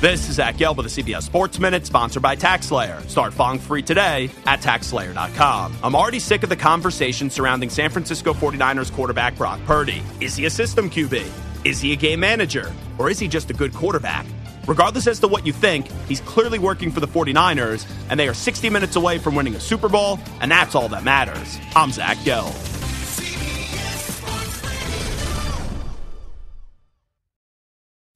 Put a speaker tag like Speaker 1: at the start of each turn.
Speaker 1: This is Zach Gelb with the CBS Sports Minute, sponsored by TaxSlayer. Start falling free today at TaxSlayer.com. I'm already sick of the conversation surrounding San Francisco 49ers quarterback Brock Purdy. Is he a system QB? Is he a game manager? Or is he just a good quarterback? Regardless as to what you think, he's clearly working for the 49ers, and they are 60 minutes away from winning a Super Bowl, and that's all that matters. I'm Zach Gelb.